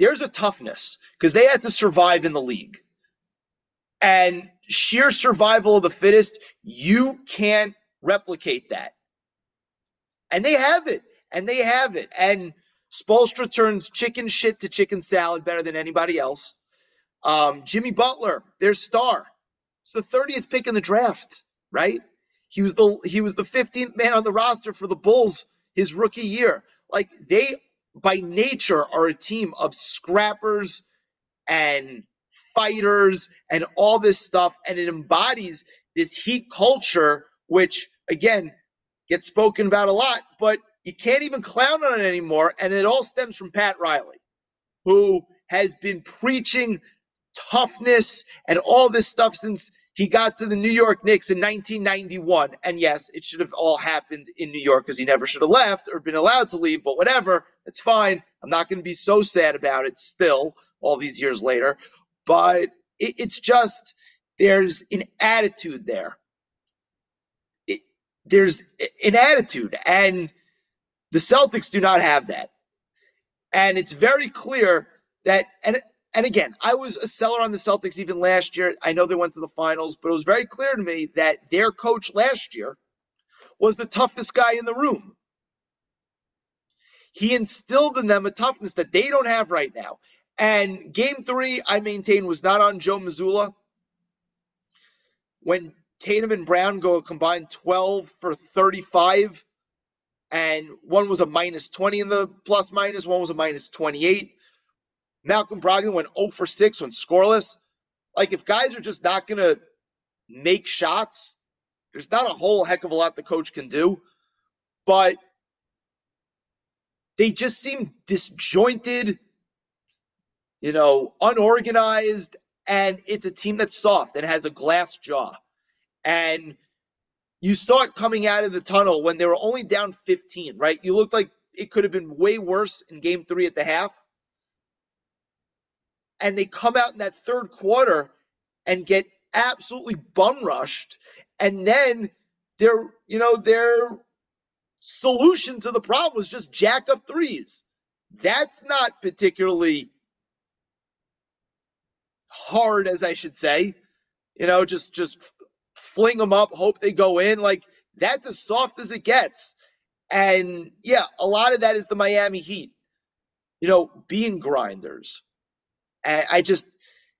there's a toughness because they had to survive in the league, and sheer survival of the fittest, you can't replicate that, and they have it, and they have it, and. Spoelstra turns chicken shit to chicken salad better than anybody else. Um, Jimmy Butler, their star. It's the 30th pick in the draft, right? He was the he was the 15th man on the roster for the Bulls his rookie year. Like they by nature are a team of scrappers and fighters and all this stuff and it embodies this heat culture which again gets spoken about a lot, but you can't even clown on it anymore. And it all stems from Pat Riley, who has been preaching toughness and all this stuff since he got to the New York Knicks in 1991. And yes, it should have all happened in New York because he never should have left or been allowed to leave, but whatever, it's fine. I'm not going to be so sad about it still, all these years later. But it, it's just, there's an attitude there. It, there's an attitude. And the Celtics do not have that. And it's very clear that and and again, I was a seller on the Celtics even last year. I know they went to the finals, but it was very clear to me that their coach last year was the toughest guy in the room. He instilled in them a toughness that they don't have right now. And game three, I maintain, was not on Joe Mazzulla. When Tatum and Brown go a combined 12 for 35, and one was a minus 20 in the plus minus, one was a minus 28. Malcolm Brogdon went 0 for 6, went scoreless. Like, if guys are just not going to make shots, there's not a whole heck of a lot the coach can do. But they just seem disjointed, you know, unorganized, and it's a team that's soft and has a glass jaw. And you saw it coming out of the tunnel when they were only down 15, right? You looked like it could have been way worse in game three at the half. And they come out in that third quarter and get absolutely bum rushed. And then their, you know, their solution to the problem was just jack up threes. That's not particularly hard, as I should say. You know, just just fling them up, hope they go in. Like that's as soft as it gets. And yeah, a lot of that is the Miami Heat, you know, being grinders. I just,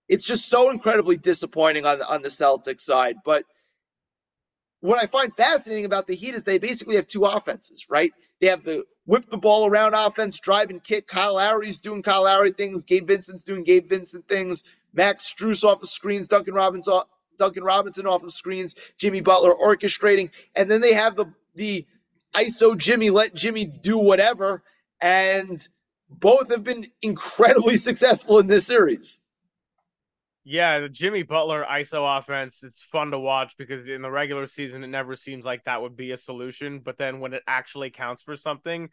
it's just so incredibly disappointing on on the Celtics side. But what I find fascinating about the Heat is they basically have two offenses, right? They have the whip the ball around offense, drive and kick. Kyle Lowry's doing Kyle Lowry things. Gabe Vincent's doing Gabe Vincent things. Max Strus off of screens, Duncan Robinson off, Duncan Robinson off of screens, Jimmy Butler orchestrating, and then they have the the ISO Jimmy, let Jimmy do whatever, and both have been incredibly successful in this series. Yeah, the Jimmy Butler ISO offense, it's fun to watch because in the regular season, it never seems like that would be a solution. But then when it actually counts for something,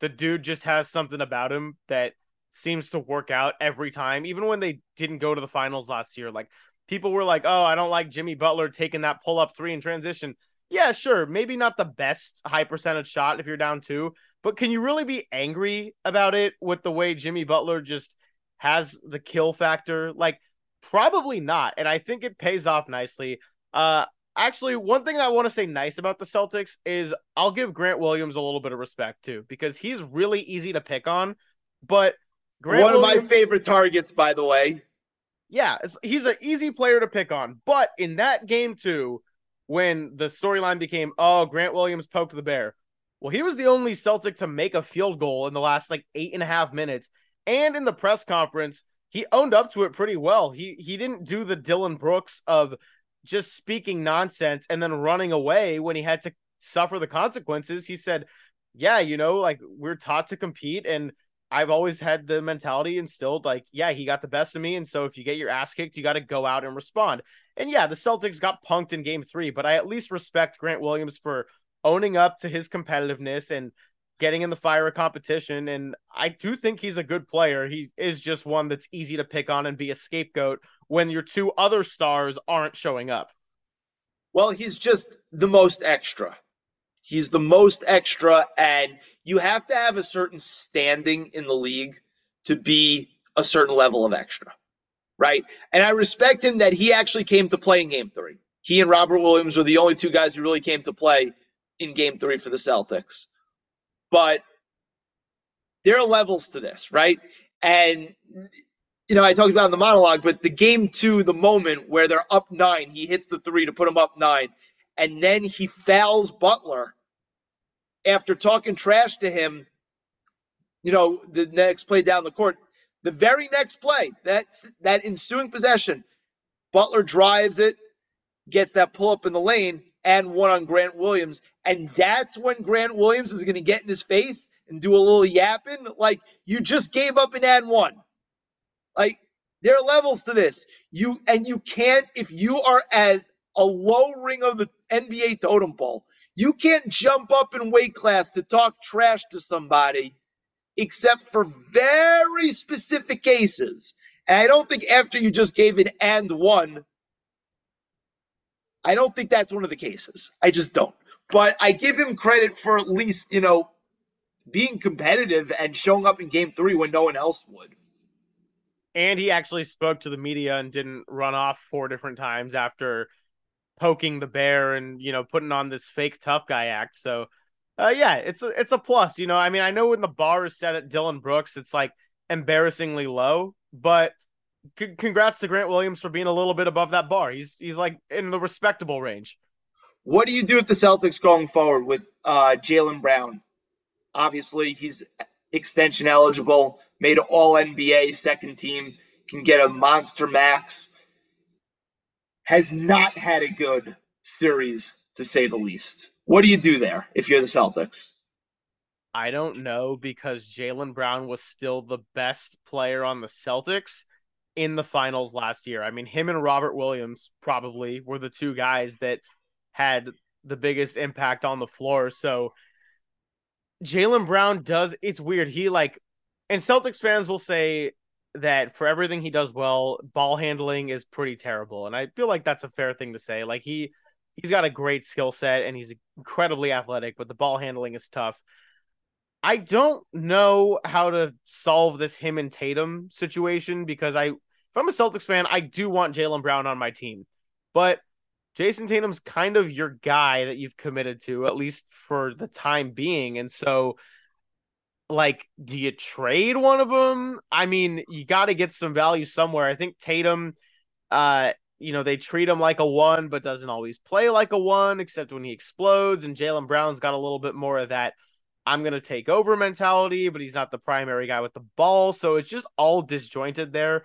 the dude just has something about him that seems to work out every time. Even when they didn't go to the finals last year, like people were like, oh, I don't like Jimmy Butler taking that pull up three in transition. Yeah, sure. Maybe not the best high percentage shot if you're down two, but can you really be angry about it with the way Jimmy Butler just has the kill factor? Like, probably not. And I think it pays off nicely. Uh, actually, one thing I want to say nice about the Celtics is I'll give Grant Williams a little bit of respect too, because he's really easy to pick on. But Grant one Williams, of my favorite targets, by the way. Yeah, he's an easy player to pick on. But in that game too, when the storyline became, oh, Grant Williams poked the bear. Well, he was the only Celtic to make a field goal in the last like eight and a half minutes. And in the press conference, he owned up to it pretty well. He he didn't do the Dillon Brooks of just speaking nonsense and then running away when he had to suffer the consequences. He said, "Yeah, you know, like we're taught to compete and I've always had the mentality instilled like, yeah, he got the best of me and so if you get your ass kicked, you got to go out and respond." And yeah, the Celtics got punked in game 3, but I at least respect Grant Williams for owning up to his competitiveness and getting in the fire of competition. And I do think he's a good player. He is just one that's easy to pick on and be a scapegoat when your two other stars aren't showing up. Well, he's just the most extra. He's the most extra, and you have to have a certain standing in the league to be a certain level of extra, right? And I respect him that he actually came to play in game three. He and Robert Williams were the only two guys who really came to play in game three for the Celtics. But there are levels to this, right? And you know, I talked about in the monologue, but the game two, the moment where they're up nine, he hits the three to put them up nine, and then he fouls Butler after talking trash to him. You know, the next play down the court, the very next play, that's that ensuing possession, Butler drives it, gets that pull up in the lane, and one on Grant Williams. And that's when Grant Williams is going to get in his face and do a little yapping. Like, you just gave up an and one. Like, there are levels to this. You and you can't, if you are at a low ring of the NBA totem pole, you can't jump up in weight class to talk trash to somebody except for very specific cases. And I don't think after you just gave an and one, I don't think that's one of the cases. I just don't. But I give him credit for at least, you know, being competitive and showing up in game three when no one else would. And he actually spoke to the media and didn't run off four different times after poking the bear and, you know, putting on this fake tough guy act. So, uh, yeah, it's a, it's a plus. You know, I mean, I know when the bar is set at Dillon Brooks, it's like embarrassingly low, but c- congrats to Grant Williams for being a little bit above that bar. He's he's like in the respectable range. What do you do with the Celtics going forward with uh, Jaylen Brown? Obviously, he's extension eligible, made All NBA, second team, can get a monster max. Has not had a good series to say the least. What do you do there if you're the Celtics? I don't know because Jaylen Brown was still the best player on the Celtics in the finals last year. I mean, him and Robert Williams probably were the two guys that had the biggest impact on the floor. So Jaylen Brown does it's weird. He like and Celtics fans will say that for everything he does well, ball handling is pretty terrible. And I feel like that's a fair thing to say. Like he he's got a great skill set and he's incredibly athletic, but the ball handling is tough. I don't know how to solve this him and Tatum situation because I, if I'm a Celtics fan, I do want Jaylen Brown on my team, but Jayson Tatum's kind of your guy that you've committed to at least for the time being, and so like, do you trade one of them? I mean, you got to get some value somewhere. I think Tatum, uh, you know, they treat him like a one, but doesn't always play like a one, except when he explodes. And Jaylen Brown's got a little bit more of that I'm going to take over mentality, but he's not the primary guy with the ball. So it's just all disjointed there.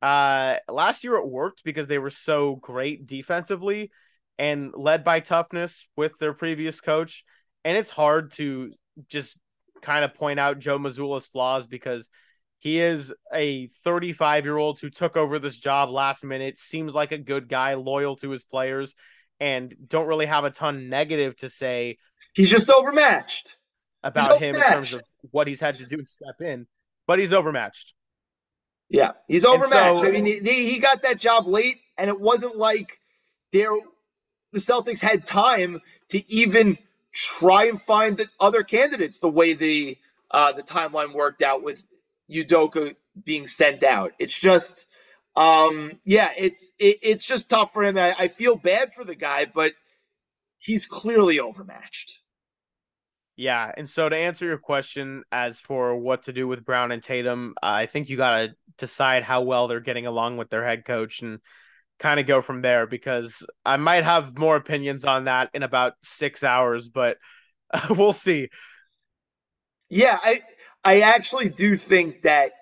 Uh, last year it worked because they were so great defensively and led by toughness with their previous coach. And it's hard to just kind of point out Joe Mazzulla's flaws because he is a 35 year old who took over this job last minute, seems like a good guy, loyal to his players, and don't really have a ton negative to say. He's just overmatched about him in terms of what he's had to do to step in, but he's overmatched. Yeah, he's overmatched. So, I mean, he, he got that job late, and it wasn't like there the Celtics had time to even try and find the other candidates the way the uh, the timeline worked out with Udoka being sent out. It's just, um, yeah, it's it, it's just tough for him. I, I feel bad for the guy, but he's clearly overmatched. Yeah, and so to answer your question as for what to do with Brown and Tatum, I think you got to decide how well they're getting along with their head coach and kind of go from there because I might have more opinions on that in about 6 hours, but we'll see. Yeah, I I actually do think that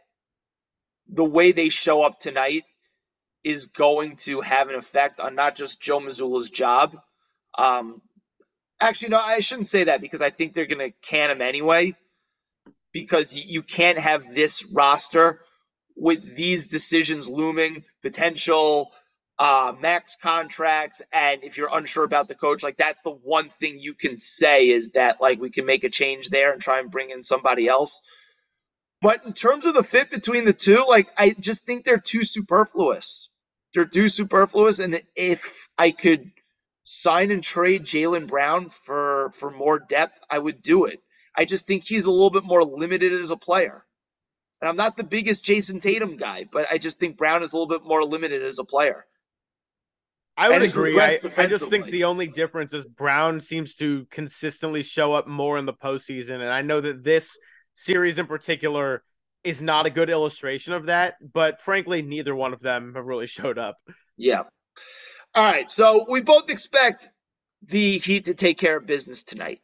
the way they show up tonight is going to have an effect on not just Joe Mazzulla's job. Um, actually, no, I shouldn't say that because I think they're going to can him anyway. Because you can't have this roster with these decisions looming, potential uh, max contracts, and if you're unsure about the coach, like that's the one thing you can say is that like we can make a change there and try and bring in somebody else. But in terms of the fit between the two, like I just think they're too superfluous. They're too superfluous, and if I could sign and trade Jaylen Brown for for more depth, I would do it. I just think he's a little bit more limited as a player. And I'm not the biggest Jayson Tatum guy, but I just think Brown is a little bit more limited as a player. I would agree. I, I, just think the only difference is Brown seems to consistently show up more in the postseason. And I know that this series in particular is not a good illustration of that, but frankly, neither one of them have really showed up. Yeah. All right. So we both expect the Heat to take care of business tonight.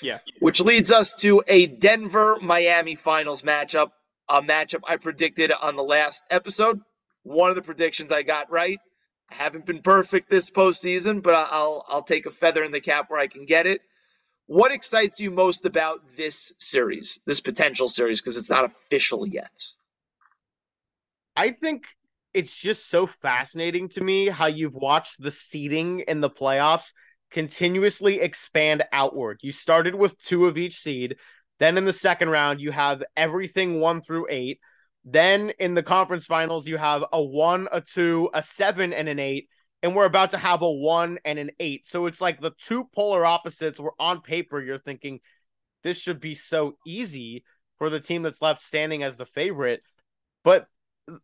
Yeah. Which leads us to a Denver Miami finals matchup, a matchup I predicted on the last episode. One of the predictions I got right I haven't been perfect this postseason, but I'll I'll take a feather in the cap where I can get it. What excites you most about this series, this potential series, because it's not official yet? I think it's just so fascinating to me how you've watched the seeding in the playoffs continuously expand outward. You started with two of each seed. Then in the second round, you have everything one through eight. Then in the conference finals, you have a one, a two, a seven, and an eight. And we're about to have a one and an eight. So it's like the two polar opposites were on paper. You're thinking this should be so easy for the team that's left standing as the favorite. But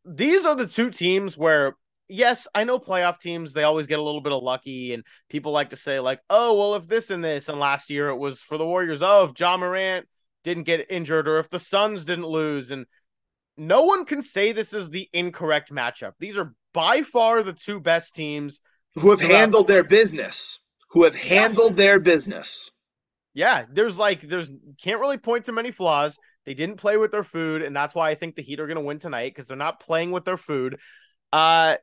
these are the two teams where, yes, I know playoff teams, they always get a little bit of lucky. And people like to say, like, oh, well, if this and this, and last year it was for the Warriors, oh, if Ja Morant didn't get injured or if the Suns didn't lose. And no one can say this is the incorrect matchup. These are by far the two best teams who have handled their business. Who have handled yeah. their business. Yeah, there's like there's can't really point to many flaws. They didn't play with their food, and that's why I think the Heat are going to win tonight because they're not playing with their food. Uh,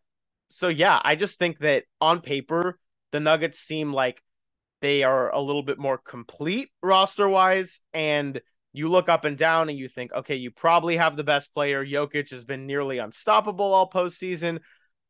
so yeah, I just think that on paper the Nuggets seem like they are a little bit more complete roster wise, and you look up and down and you think, okay, you probably have the best player. Jokic has been nearly unstoppable all postseason,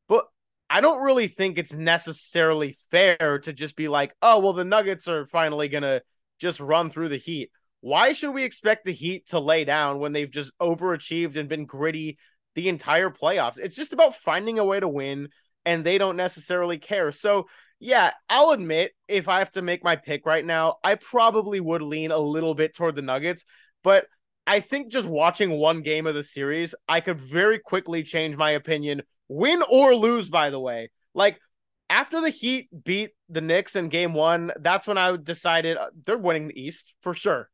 but I don't really think it's necessarily fair to just be like, oh, well, the Nuggets are finally going to just run through the Heat. Why should we expect the Heat to lay down when they've just overachieved and been gritty the entire playoffs? It's just about finding a way to win, and they don't necessarily care. So yeah, I'll admit if I have to make my pick right now, I probably would lean a little bit toward the Nuggets, but I think just watching one game of the series, I could very quickly change my opinion, win or lose, by the way. Like after the Heat beat the Knicks in game one, that's when I decided uh, they're winning the East for sure.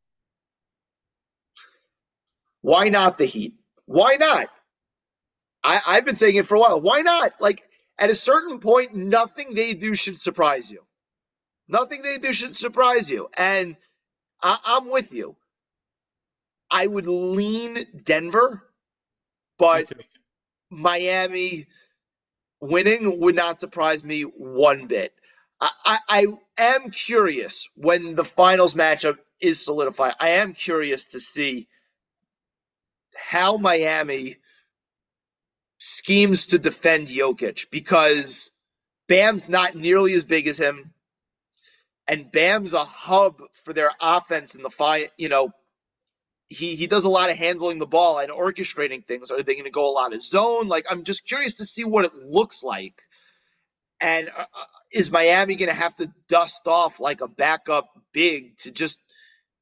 Why not the Heat? Why not? I, I've been saying it for a while. Why not? Like at a certain point, nothing they do should surprise you. Nothing they do should surprise you. And I, I'm with you. I would lean Denver, but Miami winning would not surprise me one bit. I, I, I am curious when the finals matchup is solidified. I am curious to see how Miami schemes to defend Jokic because Bam's not nearly as big as him, and Bam's a hub for their offense in the fight. You know, he he does a lot of handling the ball and orchestrating things. Are they going to go a lot of zone? Like, I'm just curious to see what it looks like. And uh, uh is Miami going to have to dust off like a backup big to just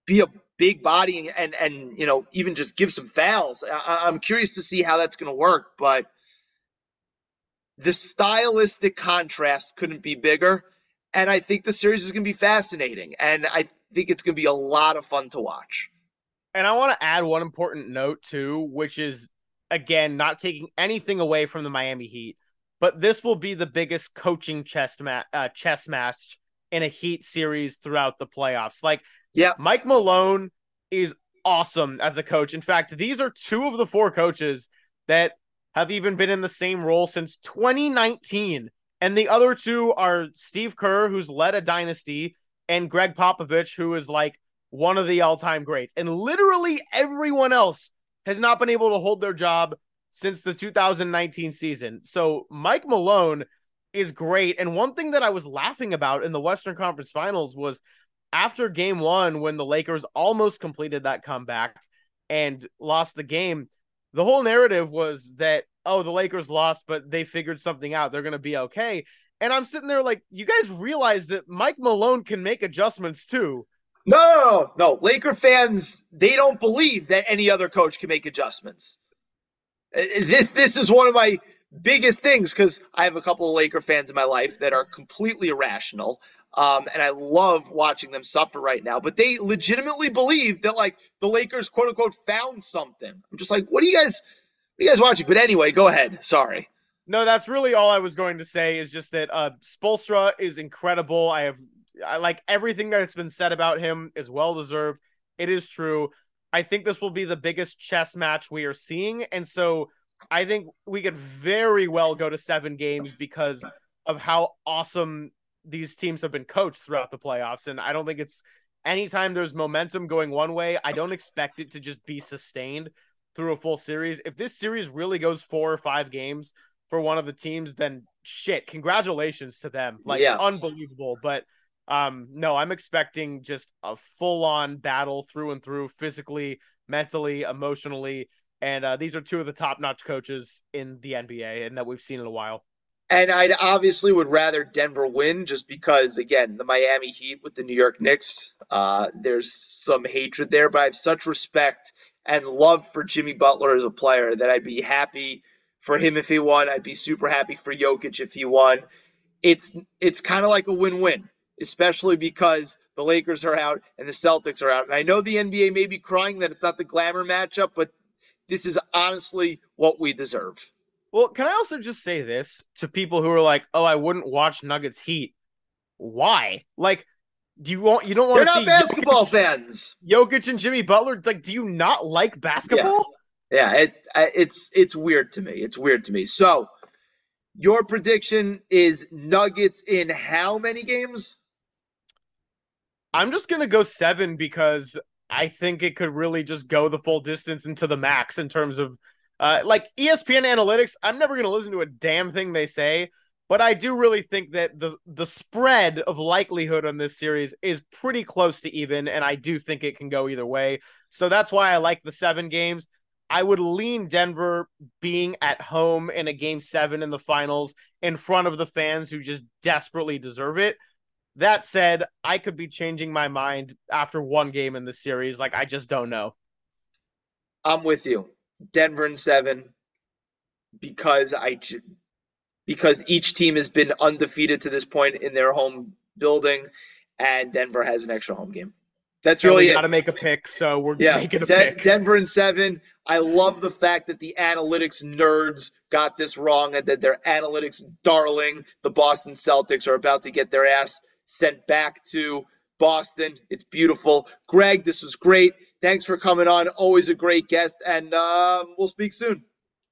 be a big body and and you know even just give some fouls? I, I'm curious to see how that's going to work, but the stylistic contrast couldn't be bigger. And I think the series is going to be fascinating. And I think it's going to be a lot of fun to watch. And I want to add one important note too, which is again not taking anything away from the Miami Heat, but this will be the biggest coaching chess ma- uh, chess match in a Heat series throughout the playoffs. Like, yeah, Mike Malone is awesome as a coach. In fact, these are two of the four coaches that have even been in the same role since 2019. And the other two are Steve Kerr, who's led a dynasty, and Gregg Popovich, who is like one of the all time greats. And literally everyone else has not been able to hold their job since the 2019 season. So Mike Malone is great. And one thing that I was laughing about in the Western Conference Finals was after game one, when the Lakers almost completed that comeback and lost the game, the whole narrative was that, oh, the Lakers lost, but they figured something out. They're going to be okay. And I'm sitting there like, you guys realize that Mike Malone can make adjustments too. No, no, no. Laker fans, they don't believe that any other coach can make adjustments. Uh, this this is one of my biggest things because I have a couple of Laker fans in my life that are completely irrational. Um, and I love watching them suffer right now. But they legitimately believe that like the Lakers quote unquote found something. I'm just like, what are you guys what are you guys watching? But anyway, go ahead. Sorry. No, that's really all I was going to say is just that uh Spoelstra is incredible. I have I like everything that's been said about him is well deserved. It is true. I think this will be the biggest chess match we are seeing. And so I think we could very well go to seven games because of how awesome these teams have been coached throughout the playoffs. And I don't think it's anytime there's momentum going one way, I don't expect it to just be sustained through a full series. If this series really goes four or five games for one of the teams, then shit, congratulations to them. Like yeah. unbelievable. But um, no, I'm expecting just a full on battle through and through, physically, mentally, emotionally. And uh, these are two of the top notch coaches in the NBA and that we've seen in a while. And I obviously would rather Denver win just because, again, the Miami Heat with the New York Knicks, uh, there's some hatred there, but I have such respect and love for Jimmy Butler as a player that I'd be happy for him if he won. I'd be super happy for Jokic if he won. It's it's kind of like a win-win, especially because the Lakers are out and the Celtics are out. And I know the NBA may be crying that it's not the glamour matchup, but this is honestly what we deserve. Well, can I also just say this to people who are like, "Oh, I wouldn't watch Nuggets Heat." Why? Like, do you want you don't want to see basketball Jokic, fans? Jokic and Jimmy Butler. Like, do you not like basketball? Yeah, yeah it, it's it's weird to me. It's weird to me. So, your prediction is Nuggets in how many games? I'm just gonna go seven because I think it could really just go the full distance into the max in terms of uh, like ESPN analytics, I'm never going to listen to a damn thing they say, but I do really think that the the spread of likelihood on this series is pretty close to even, and I do think it can go either way. So that's why I like the seven games. I would lean Denver being at home in a game seven in the finals in front of the fans who just desperately deserve it. That said, I could be changing my mind after one game in the series. Like, I just don't know. I'm with you. Denver and seven because I because each team has been undefeated to this point in their home building, and Denver has an extra home game. That's really got to make a pick, so we're yeah, making a De- pick. Denver and seven. I love the fact that the analytics nerds got this wrong, and that their analytics darling, the Boston Celtics, are about to get their ass sent back to Boston. It's beautiful. Greg, this was great. Thanks for coming on. Always a great guest, and um, we'll speak soon.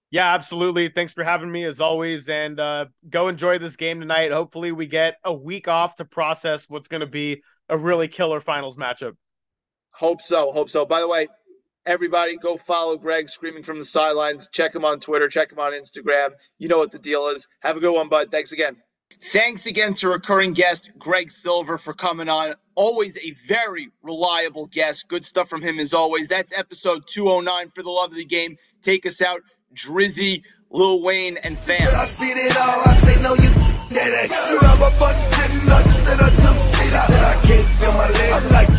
Yeah, absolutely. Thanks for having me as always. And uh, go enjoy this game tonight. Hopefully, we get a week off to process what's going to be a really killer finals matchup. Hope so. Hope so. By the way, everybody go follow Greg screaming from the sidelines. Check him on Twitter. Check him on Instagram. You know what the deal is. Have a good one, bud. Thanks again. Thanks again to recurring guest Greg Silver for coming on. Always a very reliable guest. Good stuff from him as always. That's episode 209 for the love of the game. Take us out. Drizzy, Lil Wayne, and fam. I seen it all. I say no, you that. You remember busting nuts in a two-seater. Said I can't feel my legs. I'm like,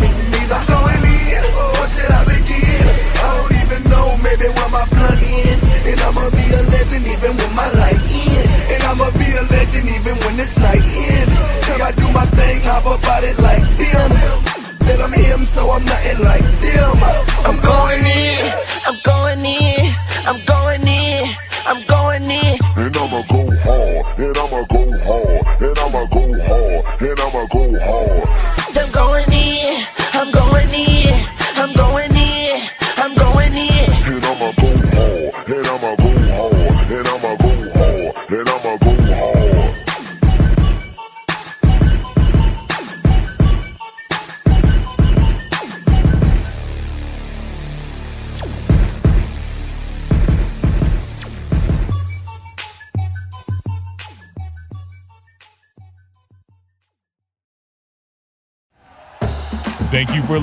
me neither. I'm going in. Or should I begin? I don't even know. Maybe where my plug ends. And I'ma be a legend even when my life. And I'ma be a legend even when this night ends. Cause I do my thing, hop about it like them. Said I'm him, so I'm nothing like them. I'm going in. I'm going in.